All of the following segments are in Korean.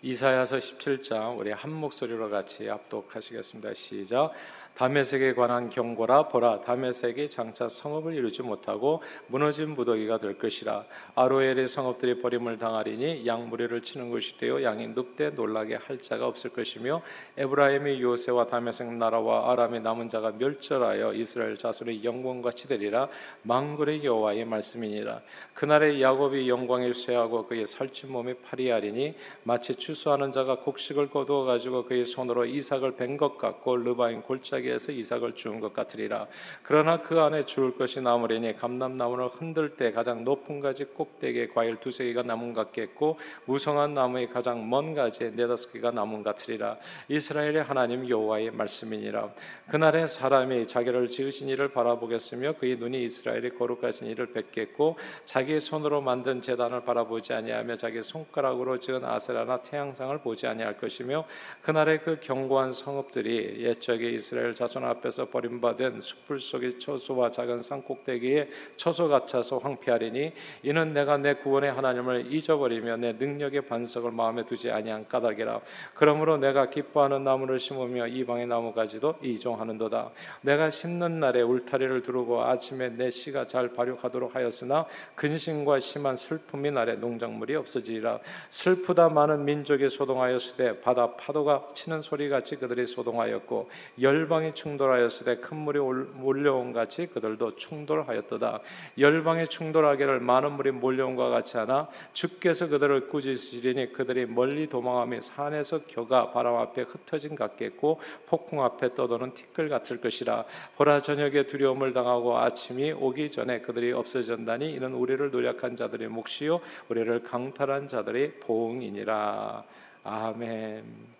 이사야서 17장 우리 한 목소리로 같이 압독하시겠습니다. 시작. 다메섹에 관한 경고라 보라 다메섹이 장차 성읍을 이루지 못하고 무너진 무더기가 될 것이라. 아로엘의 성읍들이 버림을 당하리니 양무리를 치는 것이 되어 양이 눕되 놀라게 할 자가 없을 것이며 에브라임이 요새와 다메섹 나라와 아람의 남은 자가 멸절하여 이스라엘 자손의 영광같이 되리라. 망군의 여호와의 말씀이니라. 그날에 야곱이 영광에 쇠하고 그의 살찐 몸에 파리하리니 마치 추수하는 자가 곡식을 거두어 가지고 그의 손으로 이삭을 벤것 같고 르바인 골짜기 에게서 이삭을 주운 것 같으리라. 그러나 그 안에 주울 것이 남으리니 감람나무를 흔들 때 가장 높은 가지 꼭대기에 과일 두세 개가 남은 것 같겠고 무성한 나무의 가장 먼 가지에 네다섯 개가 남은 것 같으리라. 이스라엘의 하나님 여호와의 말씀이니라. 그날에 사람이 자기를 지으신 이를 바라보겠으며 그의 눈이 이스라엘의 거룩하신 이를 뵙겠고 자기의 손으로 만든 제단을 바라보지 아니하며 자기 손가락으로 지은 아세라나 태양상을 보지 아니할 것이며 그날에 그 견고한 성읍들이 옛적에 이스라엘 자손 앞에서 버림받은 숲풀 속의 처소와 작은 산 꼭대기에 처소 같아서 황폐하리니 이는 내가 내 구원의 하나님을 잊어버리며 내 능력의 반석을 마음에 두지 아니한 까닭이라. 그러므로 내가 기뻐하는 나무를 심으며 이방의 나무가지도 이종하는도다. 내가 심는 날에 울타리를 두르고 아침에 내 씨가 잘 발육하도록 하였으나 근심과 심한 슬픔이 날에 농작물이 없어지리라. 슬프다 많은 민족이 소동하였으되 바다 파도가 치는 소리같이 그들이 소동하였고 열방이 열방이 충돌하였을 때큰 물이 몰려온 같이 그들도 충돌하였도다. 열방이 충돌하기를 많은 물이 몰려온과 같이 하나 주께서 그들을 꾸짖으시리니 그들이 멀리 도망하며 산에서 겨가 바람 앞에 흩어진 같겠고 폭풍 앞에 떠도는 티끌 같을 것이라. 보라 저녁에 두려움을 당하고 아침이 오기 전에 그들이 없어졌다니 이는 우리를 노력한 자들의 몫이요 우리를 강탈한 자들의 보응이니라. 아멘.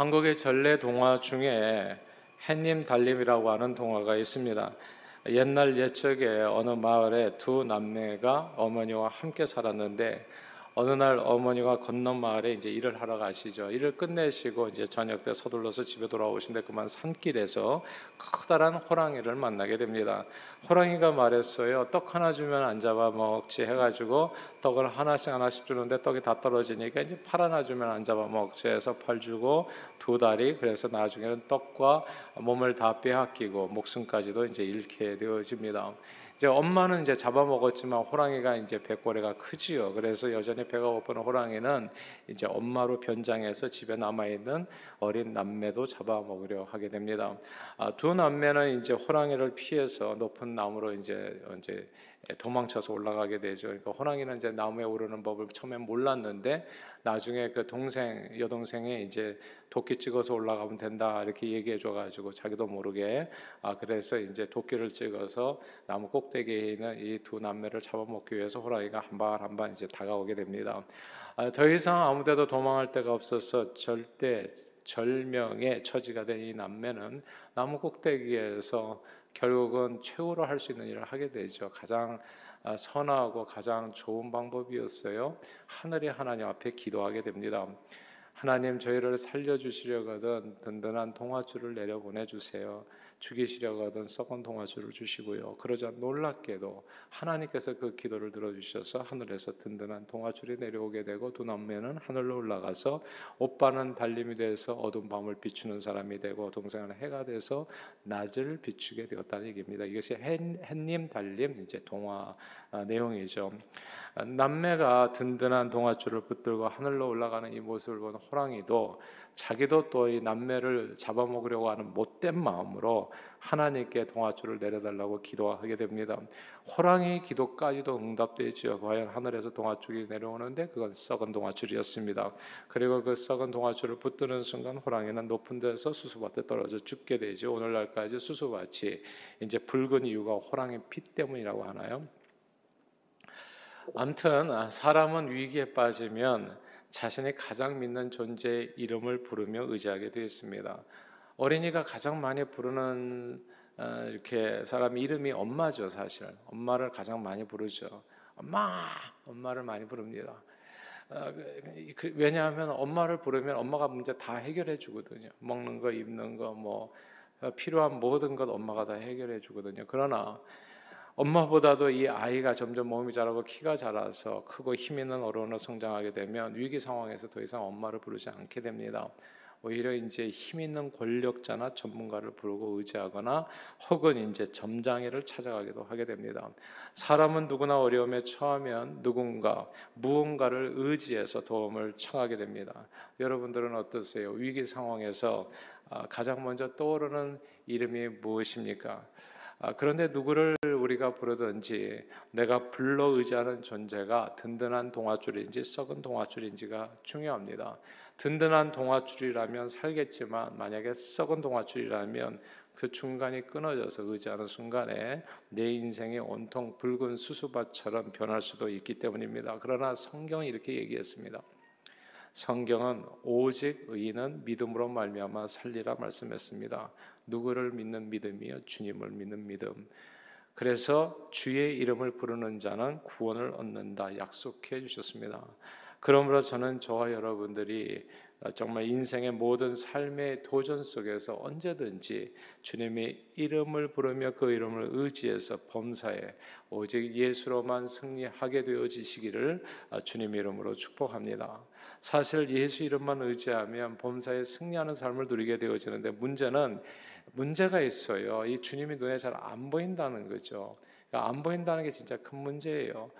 한국의 전래 동화 중에 해님 달림이라고 하는 동화가 있습니다. 옛날 옛적에 어느 마을에 두 남매가 어머니와 함께 살았는데 어느 날 어머니가 건너 마을에 이제 일을 하러 가시죠. 일을 끝내시고 이제 저녁 때 서둘러서 집에 돌아오신데 그만 산길에서 커다란 호랑이를 만나게 됩니다. 호랑이가 말했어요. 떡 하나 주면 안 잡아 먹지 해가지고 떡을 하나씩 하나씩 주는데 떡이 다 떨어지니까 이제 팔 하나 주면 안 잡아 먹지 해서 팔 주고 두 다리 그래서 나중에는 떡과 몸을 다 빼앗기고 목숨까지도 이제 잃게 되어집니다. 이제 엄마는 이제 잡아먹었지만 호랑이가 이제 배꼬리가 크지요. 그래서 여전히 배가 고픈 호랑이는 이제 엄마로 변장해서 집에 남아 있는 어린 남매도 잡아먹으려 하게 됩니다. 아, 두 남매는 이제 호랑이를 피해서 높은 나무로 이제 이제 도망쳐서 올라가게 되죠. 그러니까 호랑이는 이제 나무에 오르는 법을 처음에 몰랐는데 나중에 그 동생 여동생이 이제 도끼 찍어서 올라가면 된다 이렇게 얘기해 줘가지고 자기도 모르게 아 그래서 이제 도끼를 찍어서 나무 꼭대기에 있는 이 두 남매를 잡아먹기 위해서 호랑이가 한 발 한 발 이제 다가오게 됩니다. 아, 더 이상 아무데도 도망할 데가 없어서 절대 절명의 처지가 된 이 남매는 나무 꼭대기에서 결국은 최후로 할 수 있는 일을 하게 되죠. 가장 아, 선하고 가장 좋은 방법이었어요. 하늘의 하나님 앞에 기도하게 됩니다. 하나님 저희를 살려주시려거든 든든한 동화줄을 내려 보내주세요. 죽이시려고 하던 썩은 동화줄을 주시고요. 그러자 놀랍게도 하나님께서 그 기도를 들어주셔서 하늘에서 든든한 동화줄이 내려오게 되고 두 남매는 하늘로 올라가서 오빠는 달림이 돼서 어두운 밤을 비추는 사람이 되고 동생은 해가 돼서 낮을 비추게 되었다는 얘기입니다. 이것이 햇님 달림 이제 동화 아, 내용이죠. 남매가 든든한 동아줄을 붙들고 하늘로 올라가는 이 모습을 본 호랑이도 자기도 또 이 남매를 잡아먹으려고 하는 못된 마음으로 하나님께 동아줄을 내려달라고 기도하게 됩니다. 호랑이 기도까지도 응답되지요. 과연 하늘에서 동아줄이 내려오는데 그건 썩은 동아줄이었습니다. 그리고 그 썩은 동아줄을 붙드는 순간 호랑이는 높은 데서 수수밭에 떨어져 죽게 되죠. 오늘날까지 수수밭이 이제 붉은 이유가 호랑이 피 때문이라고 하나요? 아무튼 아, 사람은 위기에 빠지면 자신이 가장 믿는 존재의 이름을 부르며 의지하게 되어 있습니다. 어린이가 가장 많이 부르는 아, 이렇게 사람 이름이 엄마죠, 사실. 엄마를 가장 많이 부르죠. 엄마, 엄마를 많이 부릅니다. 아, 그, 그, 왜냐하면 엄마를 부르면 엄마가 문제 다 해결해 주거든요. 먹는 거, 입는 거, 뭐 필요한 모든 것 엄마가 다 해결해 주거든요. 그러나 엄마보다도 이 아이가 점점 몸이 자라고 키가 자라서 크고 힘 있는 어른으로 성장하게 되면 위기 상황에서 더 이상 엄마를 부르지 않게 됩니다. 오히려 이제 힘 있는 권력자나 전문가를 부르고 의지하거나 혹은 이제 점장애를 찾아가기도 하게 됩니다. 사람은 누구나 어려움에 처하면 누군가 무언가를 의지해서 도움을 청하게 됩니다. 여러분들은 어떠세요? 위기 상황에서 아, 가장 먼저 떠오르는 이름이 무엇입니까? 아, 그런데 누구를 우리가 부르든지 내가 불러 의지하는 존재가 든든한 동아줄인지 썩은 동아줄인지가 중요합니다. 든든한 동아줄이라면 살겠지만 만약에 썩은 동아줄이라면 그 중간이 끊어져서 의지하는 순간에 내 인생이 온통 붉은 수수밭처럼 변할 수도 있기 때문입니다. 그러나 성경이 이렇게 얘기했습니다. 성경은 오직 의인은 믿음으로 말미암아 살리라 말씀했습니다. 누구를 믿는 믿음이요 주님을 믿는 믿음. 그래서 주의 이름을 부르는 자는 구원을 얻는다 약속해 주셨습니다. 그러므로 저는 저와 여러분들이 정말 인생의 모든 삶의 도전 속에서 언제든지 주님의 이름을 부르며 그 이름을 의지해서 범사에 오직 예수로만 승리하게 되어지시기를 주님 이름으로 축복합니다. 사실 예수 이름만 의지하면 범사에 승리하는 삶을 누리게 되어지는데 문제는 문제가 있어요. 이 주님이 눈에 잘 안 보인다는 거죠. 그러니까 안 보인다는 게 진짜 큰 문제예요.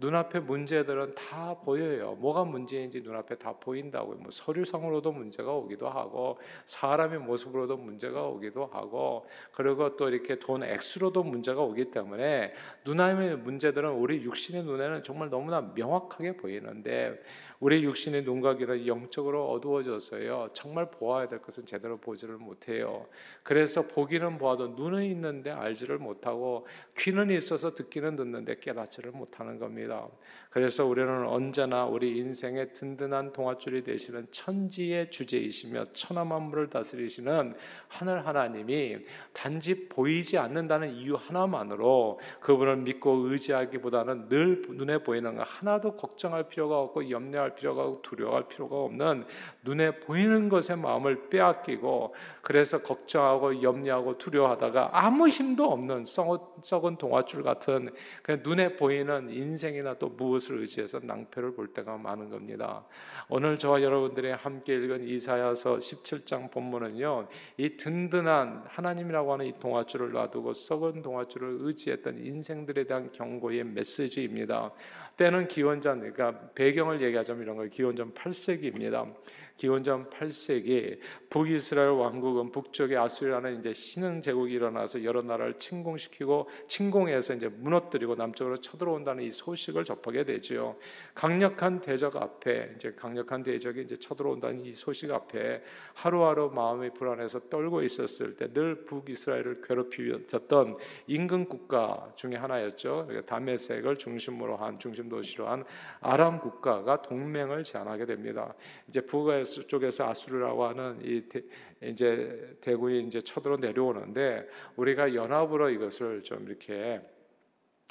눈앞에 문제들은 다 보여요. 뭐가 문제인지 눈앞에 다 보인다고요. 뭐 서류상으로도 문제가 오기도 하고 사람의 모습으로도 문제가 오기도 하고 그리고 또 이렇게 돈 액수로도 문제가 오기 때문에 눈앞의 문제들은 우리 육신의 눈에는 정말 너무나 명확하게 보이는데 우리 육신의 눈각이는 영적으로 어두워져서요. 정말 보아야 될 것은 제대로 보지를 못해요. 그래서 보기는 보아도 눈은 있는데 알지를 못하고 귀는 있어서 듣기는 듣는데 깨닫지를 못하는 겁니다. 그래서 우리는 언제나 우리 인생의 든든한 동아줄이 되시는 천지의 주제이시며 천하 만물을 다스리시는 하늘 하나님이 단지 보이지 않는다는 이유 하나만으로 그분을 믿고 의지하기보다는 늘 눈에 보이는 거 하나도 걱정할 필요가 없고 염려할 필요가 없고 두려워할 필요가 없는 눈에 보이는 것에 마음을 빼앗기고 그래서 걱정하고 염려하고 두려워하다가 아무 힘도 없는 썩은 동아줄 같은 눈에 보이는 인생이나 또 무엇 무엇을 의지해서 낭패를 볼 때가 많은 겁니다. 오늘 저와 여러분들이 함께 읽은 이사야서 17장 본문은요. 이 든든한 하나님이라고 하는 이 동화줄을 놔두고 썩은 동화줄을 의지했던 인생들에 대한 경고의 메시지입니다. 때는 기원전 그러니까 배경을 얘기하자면 이런 거예요. 기원전 8세기입니다. 기원전 8세기 북이스라엘 왕국은 북쪽에 아수리라는 이제 신흥 제국이 일어나서 여러 나라를 침공시키고 침공해서 이제 무너뜨리고 남쪽으로 쳐들어온다는 이 소식을 접하게 되지요. 강력한 대적 앞에 이제 강력한 대적이 이제 쳐들어온다는 이 소식 앞에 하루하루 마음이 불안해서 떨고 있었을 때 늘 북이스라엘을 괴롭히었던 인근 국가 중에 하나였죠. 다메섹을 중심으로 한 중심 도시로 한 아람 국가가 동맹을 제안하게 됩니다. 이제 북에서 쪽에서 아수르라고 하는 이 대, 이제 대군이 이제 쳐들어 내려오는데 우리가 연합으로 이것을 좀 이렇게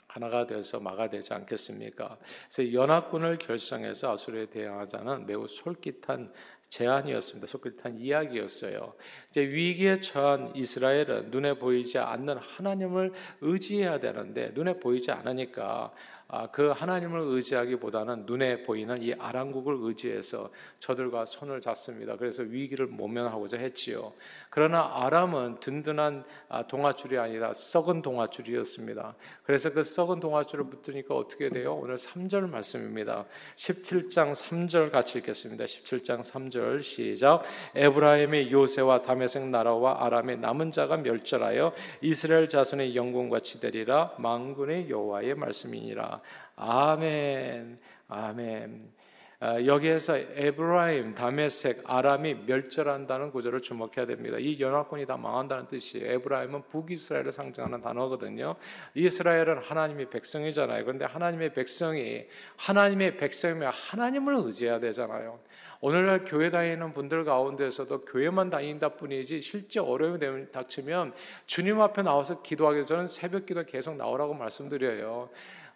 하나가 돼서 막아되지 않겠습니까? 그래서 연합군을 결성해서 아수르에 대항하자는 매우 솔깃한 제안이었습니다. 솔깃한 이야기였어요. 이제 위기에 처한 이스라엘은 눈에 보이지 않는 하나님을 의지해야 되는데 눈에 보이지 않으니까 아, 그 하나님을 의지하기보다는 눈에 보이는 이 아랑국을 의지해서 저들과 손을 잡습니다. 그래서 위기를 모면하고자 했지요. 그러나 아람은 든든한 아, 동아줄이 아니라 썩은 동아줄이었습니다. 그래서 그 썩은 동아줄을 붙으니까 어떻게 돼요? 오늘 3절 말씀입니다. 17장 3절 같이 읽겠습니다. 17장 3절 시작. 에브라임의 요새와 다메섹 나라와 아람의 남은 자가 멸절하여 이스라엘 자손의 영광같이 되리라 망군의 여호와의 말씀이니라. 아멘, 아멘. 아, 여기에서 에브라임, 다메섹, 아람이 멸절한다는 구절을 주목해야 됩니다. 이 연합군이 다 망한다는 뜻이에요. 에브라임은 북이스라엘을 상징하는 단어거든요. 이스라엘은 하나님의 백성이잖아요. 그런데 하나님의 백성이 하나님의 백성이면 하나님을 의지해야 되잖아요. 오늘날 교회 다니는 분들 가운데서도 교회만 다닌다 뿐이지 실제 어려움이 닥치면 주님 앞에 나와서 기도하기 전에 새벽 기도 계속 나오라고 말씀드려요.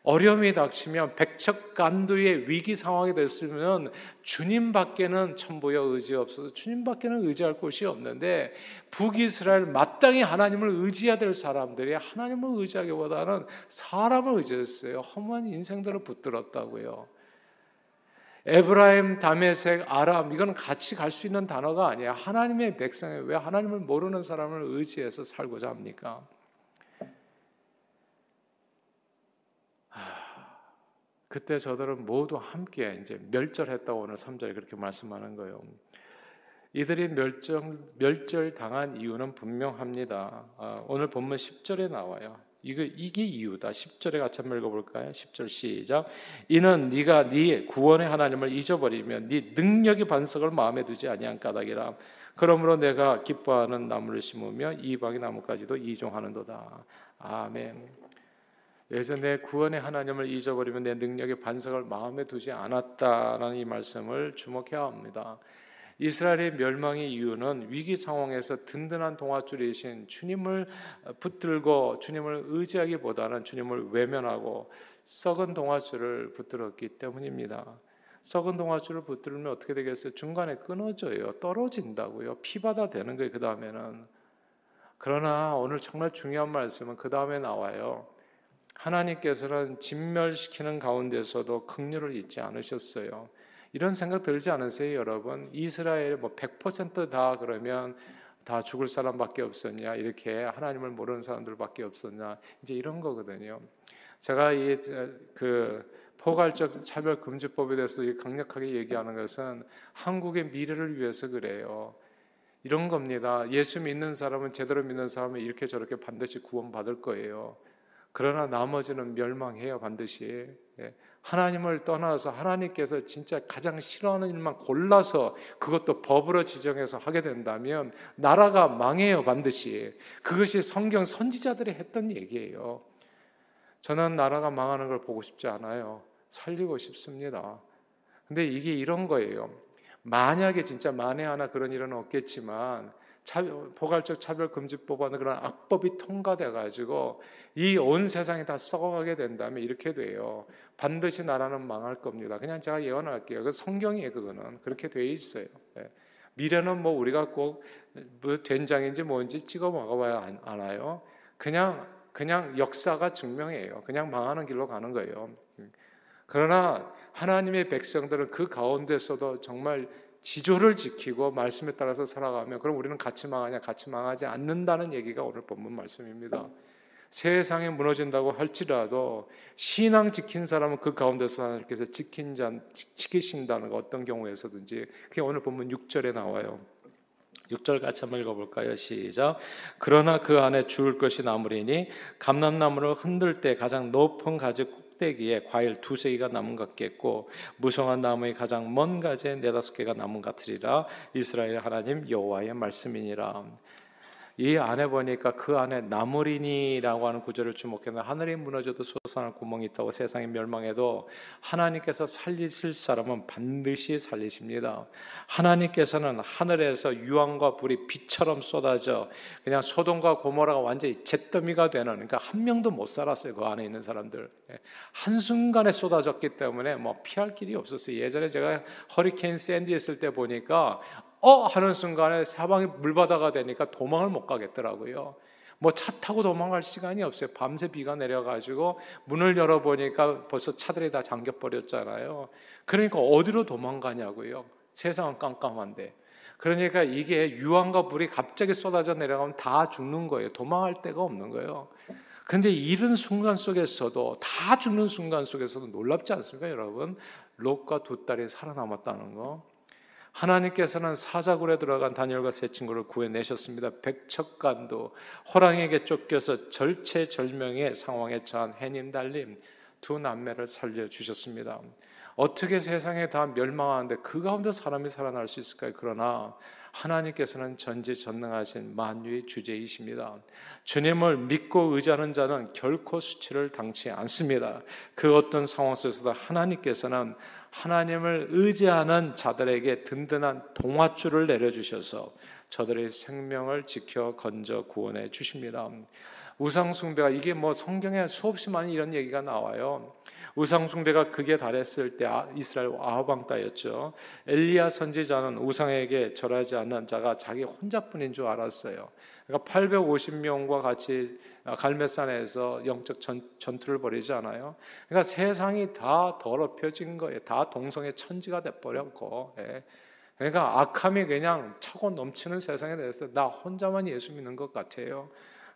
어려움이 닥치면 백척간두의 위기 상황이 됐으면 주님밖에는 천부여 의지 없어서 주님밖에는 의지할 곳이 없는데 북이스라엘 마땅히 하나님을 의지해야 될 사람들이 하나님을 의지하기보다는 사람을 의지했어요. 험한 인생들을 붙들었다고요. 에브라임, 다메섹, 아람 이거는 같이 갈 수 있는 단어가 아니야. 하나님의 백성이 왜 하나님을 모르는 사람을 의지해서 살고자 합니까? 그때 저들은 모두 함께 이제 멸절했다고 오늘 3절에 그렇게 말씀하는 거예요. 이들이 멸절, 멸절 당한 이유는 분명합니다. 아, 오늘 본문 10절에 나와요. 이거 이게 이유다. 10절에 같이 한번 읽어볼까요? 10절 시작. 이는 네가 네 구원의 하나님을 잊어버리면 네 능력의 반석을 마음에 두지 아니한 까닭이라. 그러므로 내가 기뻐하는 나무를 심으며 이방의 나무까지도 이종하는도다. 아멘. 여기서 내 구원의 하나님을 잊어버리면 내 능력의 반석을 마음에 두지 않았다라는 이 말씀을 주목해야 합니다. 이스라엘의 멸망의 이유는 위기 상황에서 든든한 동아줄이신 주님을 붙들고 주님을 의지하기보다는 주님을 외면하고 썩은 동아줄을 붙들었기 때문입니다. 썩은 동아줄을 붙들면 어떻게 되겠어요? 중간에 끊어져요. 떨어진다고요. 피바다 되는 거예요. 그 다음에는. 그러나 오늘 정말 중요한 말씀은 그 다음에 나와요. 하나님께서는 진멸시키는 가운데서도 긍휼을 잊지 않으셨어요. 이런 생각 들지 않으세요, 여러분? 이스라엘 뭐 100%다 그러면 다 죽을 사람밖에 없었냐? 이렇게 하나님을 모르는 사람들밖에 없었냐? 이제 이런 거거든요. 제가 이 그 포괄적 차별 금지법에 대해서 강력하게 얘기하는 것은 한국의 미래를 위해서 그래요. 이런 겁니다. 예수 믿는 사람은 제대로 믿는 사람은 이렇게 저렇게 반드시 구원받을 거예요. 그러나 나머지는 멸망해요 반드시. 예. 하나님을 떠나서 하나님께서 진짜 가장 싫어하는 일만 골라서 그것도 법으로 지정해서 하게 된다면 나라가 망해요 반드시. 그것이 성경 선지자들이 했던 얘기예요. 저는 나라가 망하는 걸 보고 싶지 않아요. 살리고 싶습니다. 근데 이게 이런 거예요. 만약에 진짜 만에 하나 그런 일은 없겠지만 포괄적 차별금지법안은 그런 악법이 통과돼 가지고 이 온 세상이 다 썩어가게 된다면 이렇게 돼요. 반드시 나라는 망할 겁니다. 그냥 제가 예언할게요. 그 성경이에요. 그거는 그렇게 돼 있어요. 예. 미래는 뭐 우리가 꼭 뭐 된장인지 뭔지 찍어 먹어봐야 알아요. 그냥 그냥 역사가 증명해요. 그냥 망하는 길로 가는 거예요. 그러나 하나님의 백성들은 그 가운데서도 정말 지조를 지키고 말씀에 따라서 살아가면 그럼 우리는 같이 망하냐 같이 망하지 않는다는 얘기가 오늘 본문 말씀입니다. 세상에 무너진다고 할지라도 신앙 지킨 사람은 그 가운데서 하나님께서 지킨 자 지키신다는 거 어떤 경우에서든지 그게 오늘 본문 6절에 나와요. 6절 같이 한번 읽어볼까요? 시작. 그러나 그 안에 죽을 것이 나무리니 감람나무를 흔들 때 가장 높은 가지 꼭대기에 과일 두세 개가 남은 것 같겠고 무성한 나무의 가장 먼 가지에 네다섯 개가 남은 것 같으리라. 이스라엘 하나님 여호와의 말씀이니라 이 안에 보니까 그 안에 나무리니라고 하는 구절을 주목했는데 하늘이 무너져도 솟아날 구멍이 있다고 세상이 멸망해도 하나님께서 살리실 사람은 반드시 살리십니다. 하나님께서는 하늘에서 유황과 불이 빛처럼 쏟아져 그냥 소돔과 고모라가 완전히 잿더미가 되는 그러니까 한 명도 못 살았어요. 그 안에 있는 사람들. 예. 한순간에 쏟아졌기 때문에 뭐 피할 길이 없었어요. 예전에 제가 허리케인 샌디 했을 때 보니까 어 하는 순간에 사방이 물바다가 되니까 도망을 못 가겠더라고요. 뭐 차 타고 도망갈 시간이 없어요. 밤새 비가 내려가지고 문을 열어보니까 벌써 차들이 다 잠겨 버렸잖아요. 그러니까 어디로 도망가냐고요. 세상은 깜깜한데. 그러니까 이게 유황과 불이 갑자기 쏟아져 내려가면 다 죽는 거예요. 도망할 데가 없는 거예요. 근데 이런 순간 속에서도 다 죽는 순간 속에서도 놀랍지 않습니까, 여러분? 롯과 두 딸이 살아남았다는 거. 하나님께서는 사자굴에 들어간 다니엘과 세 친구를 구해내셨습니다. 백척간도 호랑에게 쫓겨서 절체절명의 상황에 처한 해님 달림 두 남매를 살려주셨습니다. 어떻게 세상에 다 멸망하는데 그 가운데 사람이 살아날 수 있을까요? 그러나 하나님께서는 전지전능하신 만유의 주제이십니다. 주님을 믿고 의지하는 자는 결코 수치를 당치 않습니다. 그 어떤 상황 속에서도 하나님께서는 하나님을 의지하는 자들에게 든든한 동화줄을 내려주셔서 저들의 생명을 지켜 건져 구원해 주십니다. 우상 숭배가 이게 뭐 성경에 수없이 많이 이런 얘기가 나와요. 우상 숭배가 극에 달했을 때 아, 이스라엘 왕 따였죠. 엘리야 선지자는 우상에게 절하지 않는 자가 자기 혼자뿐인 줄 알았어요. 그러니까 850명과 같이 갈매산에서 영적 전, 전투를 벌이지 않아요. 그러니까 세상이 다 더럽혀진 거예요. 다 동성애 천지가 돼버렸고. 예. 그러니까 악함이 그냥 차고 넘치는 세상에 대해서 나 혼자만 예수 믿는 것 같아요.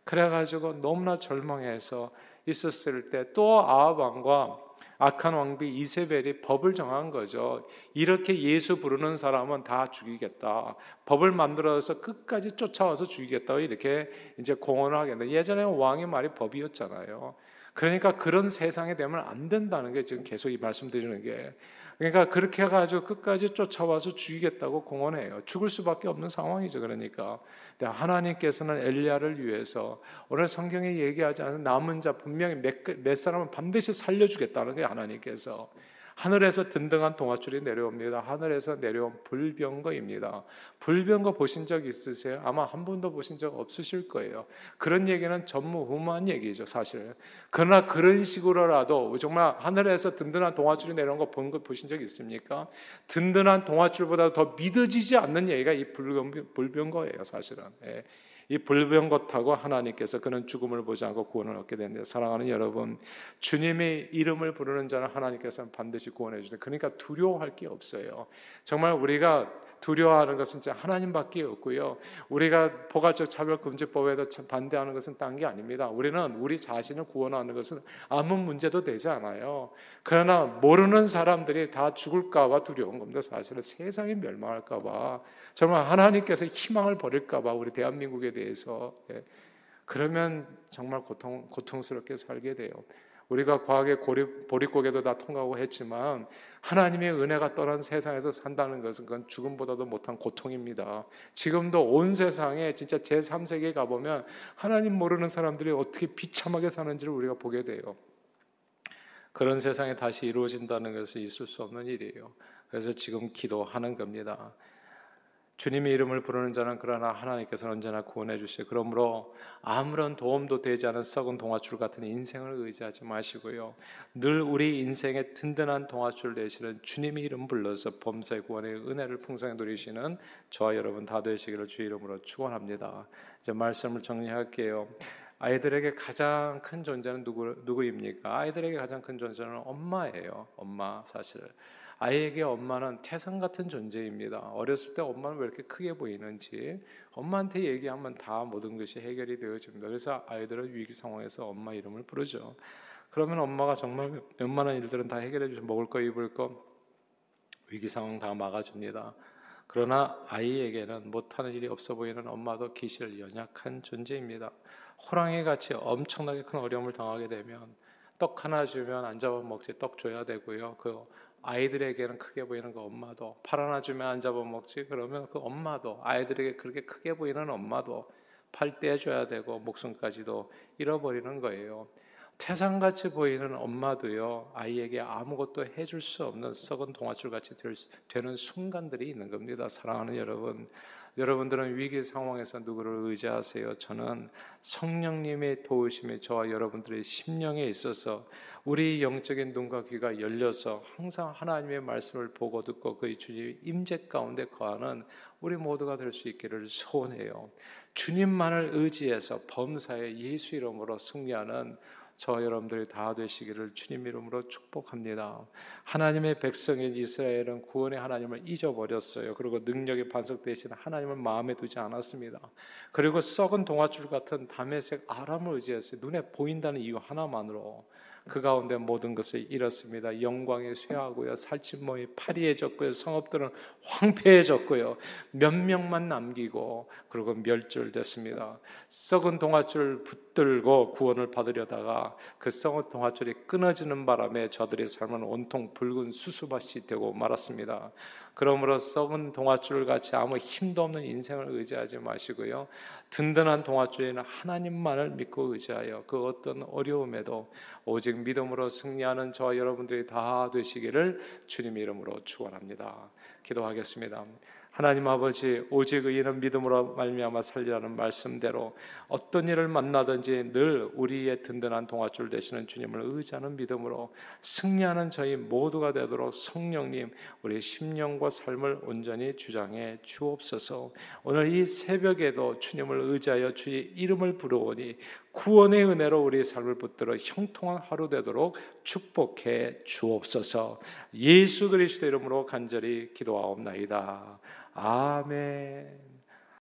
그래가지고 너무나 절망해서 있었을 때 또 아합 왕과 악한 왕비 이세벨이 법을 정한 거죠. 이렇게 예수 부르는 사람은 다 죽이겠다. 법을 만들어서 끝까지 쫓아와서 죽이겠다고 이렇게 이제 공언을 하겠다. 예전에 왕의 말이 법이었잖아요. 그러니까 그런 세상에 되면 안 된다는 게 지금 계속 이 말씀드리는 게 그러니까 그렇게 해가지고 끝까지 쫓아와서 죽이겠다고 공언해요. 죽을 수밖에 없는 상황이죠. 그러니까 하나님께서는 엘리야를 위해서 오늘 성경에 얘기하지 않은 남은 자 분명히 몇, 몇 사람은 반드시 살려주겠다는 게 하나님께서 하늘에서 든든한 동화줄이 내려옵니다. 하늘에서 내려온 불병거입니다. 불병거 보신 적 있으세요? 아마 한 번도 보신 적 없으실 거예요. 그런 얘기는 전무후무한 얘기죠, 사실. 그러나 그런 식으로라도 정말 하늘에서 든든한 동화줄이 내려온 거 본 거 보신 적 있습니까? 든든한 동화줄보다 더 믿어지지 않는 얘기가 이 불병거예요, 사실은. 예. 이 불병 것하고 하나님께서 그는 죽음을 보지 않고 구원을 얻게 된다. 사랑하는 여러분, 주님의 이름을 부르는 자는 하나님께서는 반드시 구원해 주다. 그러니까 두려워할 게 없어요. 정말 우리가 두려워하는 것은 진짜 하나님밖에 없고요. 우리가 포괄적 차별금지법에도 반대하는 것은 딴 게 아닙니다. 우리는 우리 자신을 구원하는 것은 아무 문제도 되지 않아요. 그러나 모르는 사람들이 다 죽을까봐 두려운 겁니다. 사실은 세상이 멸망할까봐 정말 하나님께서 희망을 버릴까봐 우리 대한민국에 대해서 예. 그러면 정말 고통 고통스럽게 살게 돼요. 우리가 고립, 보릿고개도 다 통과하고 했지만 하나님의 은혜가 떠난 세상에서 산다는 것은 그건 죽음보다도 못한 고통입니다. 지금도 온 세상에 진짜 제3세계에 가보면 하나님 모르는 사람들이 어떻게 비참하게 사는지를 우리가 보게 돼요. 그런 세상에 다시 이루어진다는 것은 있을 수 없는 일이에요. 그래서 지금 기도하는 겁니다. 주님의 이름을 부르는 자는 그러나 하나님께서는 언제나 구원해 주시요 그러므로 아무런 도움도 되지 않은 썩은 동화줄 같은 인생을 의지하지 마시고요. 늘 우리 인생의 든든한 동화줄 되시는 주님의 이름 불러서 범사의 구원의 은혜를 풍성히 누리시는 저와 여러분 다 되시기를 주 이름으로 축원합니다. 이제 말씀을 정리할게요. 아이들에게 가장 큰 존재는 누구 누구입니까? 아이들에게 가장 큰 존재는 엄마예요. 엄마 사실. 아이에게 엄마는 태산 같은 존재입니다. 어렸을 때 엄마는 왜 이렇게 크게 보이는지 엄마한테 얘기하면 다 모든 것이 해결이 되어집니다. 그래서 아이들은 위기 상황에서 엄마 이름을 부르죠. 그러면 엄마가 정말 웬만한 일들은 다 해결해 주서 먹을 거 입을 거 위기 상황 다 막아줍니다. 그러나 아이에게는 못하는 일이 없어 보이는 엄마도 기실 연약한 존재입니다. 호랑이 같이 엄청나게 큰 어려움을 당하게 되면 떡 하나 주면 안 잡아먹지 떡 줘야 되고요. 그 아이들에게는 크게 보이는 그 엄마도 팔 하나 주면 안 잡아먹지 그러면 그 엄마도 아이들에게 그렇게 크게 보이는 엄마도 팔 떼줘야 되고 목숨까지도 잃어버리는 거예요. 태산같이 보이는 엄마도요 아이에게 아무것도 해줄 수 없는 썩은 동아줄 같이 되는 순간들이 있는 겁니다. 사랑하는 여러분, 여러분들은 위기 상황에서 누구를 의지하세요? 저는 성령님의 도우심이 저와 여러분들의 심령에 있어서 우리 영적인 눈과 귀가 열려서 항상 하나님의 말씀을 보고 듣고 그의 주님 임재 가운데 거하는 우리 모두가 될 수 있기를 소원해요. 주님만을 의지해서 범사의 예수 이름으로 승리하는 저 여러분들이 다 되시기를 주님 이름으로 축복합니다. 하나님의 백성인 이스라엘은 구원의 하나님을 잊어버렸어요. 그리고 능력의 반석 대신 하나님을 마음에 두지 않았습니다. 그리고 썩은 동화줄 같은 담에색 아람을 의지했어요. 눈에 보인다는 이유 하나만으로. 그 가운데 모든 것을 잃었습니다. 영광이 쇠하고요. 살찐몸이 파리해졌고요. 성읍들은 황폐해졌고요. 몇 명만 남기고 그리고 멸절됐습니다. 썩은 동아줄 붙들고 구원을 받으려다가 그 썩은 동아줄이 끊어지는 바람에 저들의 삶은 온통 붉은 수수밭이 되고 말았습니다. 그러므로 썩은 동아줄 같이 아무 힘도 없는 인생을 의지하지 마시고요. 든든한 동아줄에는 하나님만을 믿고 의지하여 그 어떤 어려움에도 오직 믿음으로 승리하는 저와 여러분들이 다 되시기를 주님 이름으로 축원합니다. 기도하겠습니다. 하나님 아버지 오직 의인은 믿음으로 말미암아 살리라는 말씀대로 어떤 일을 만나든지 늘 우리의 든든한 동아줄 되시는 주님을 의지하는 믿음으로 승리하는 저희 모두가 되도록 성령님 우리 심령과 삶을 온전히 주장해 주옵소서. 오늘 이 새벽에도 주님을 의지하여 주의 이름을 부르오니 구원의 은혜로 우리의 삶을 붙들어 형통한 하루 되도록 축복해 주옵소서. 예수 그리스도 이름으로 간절히 기도하옵나이다. 아멘.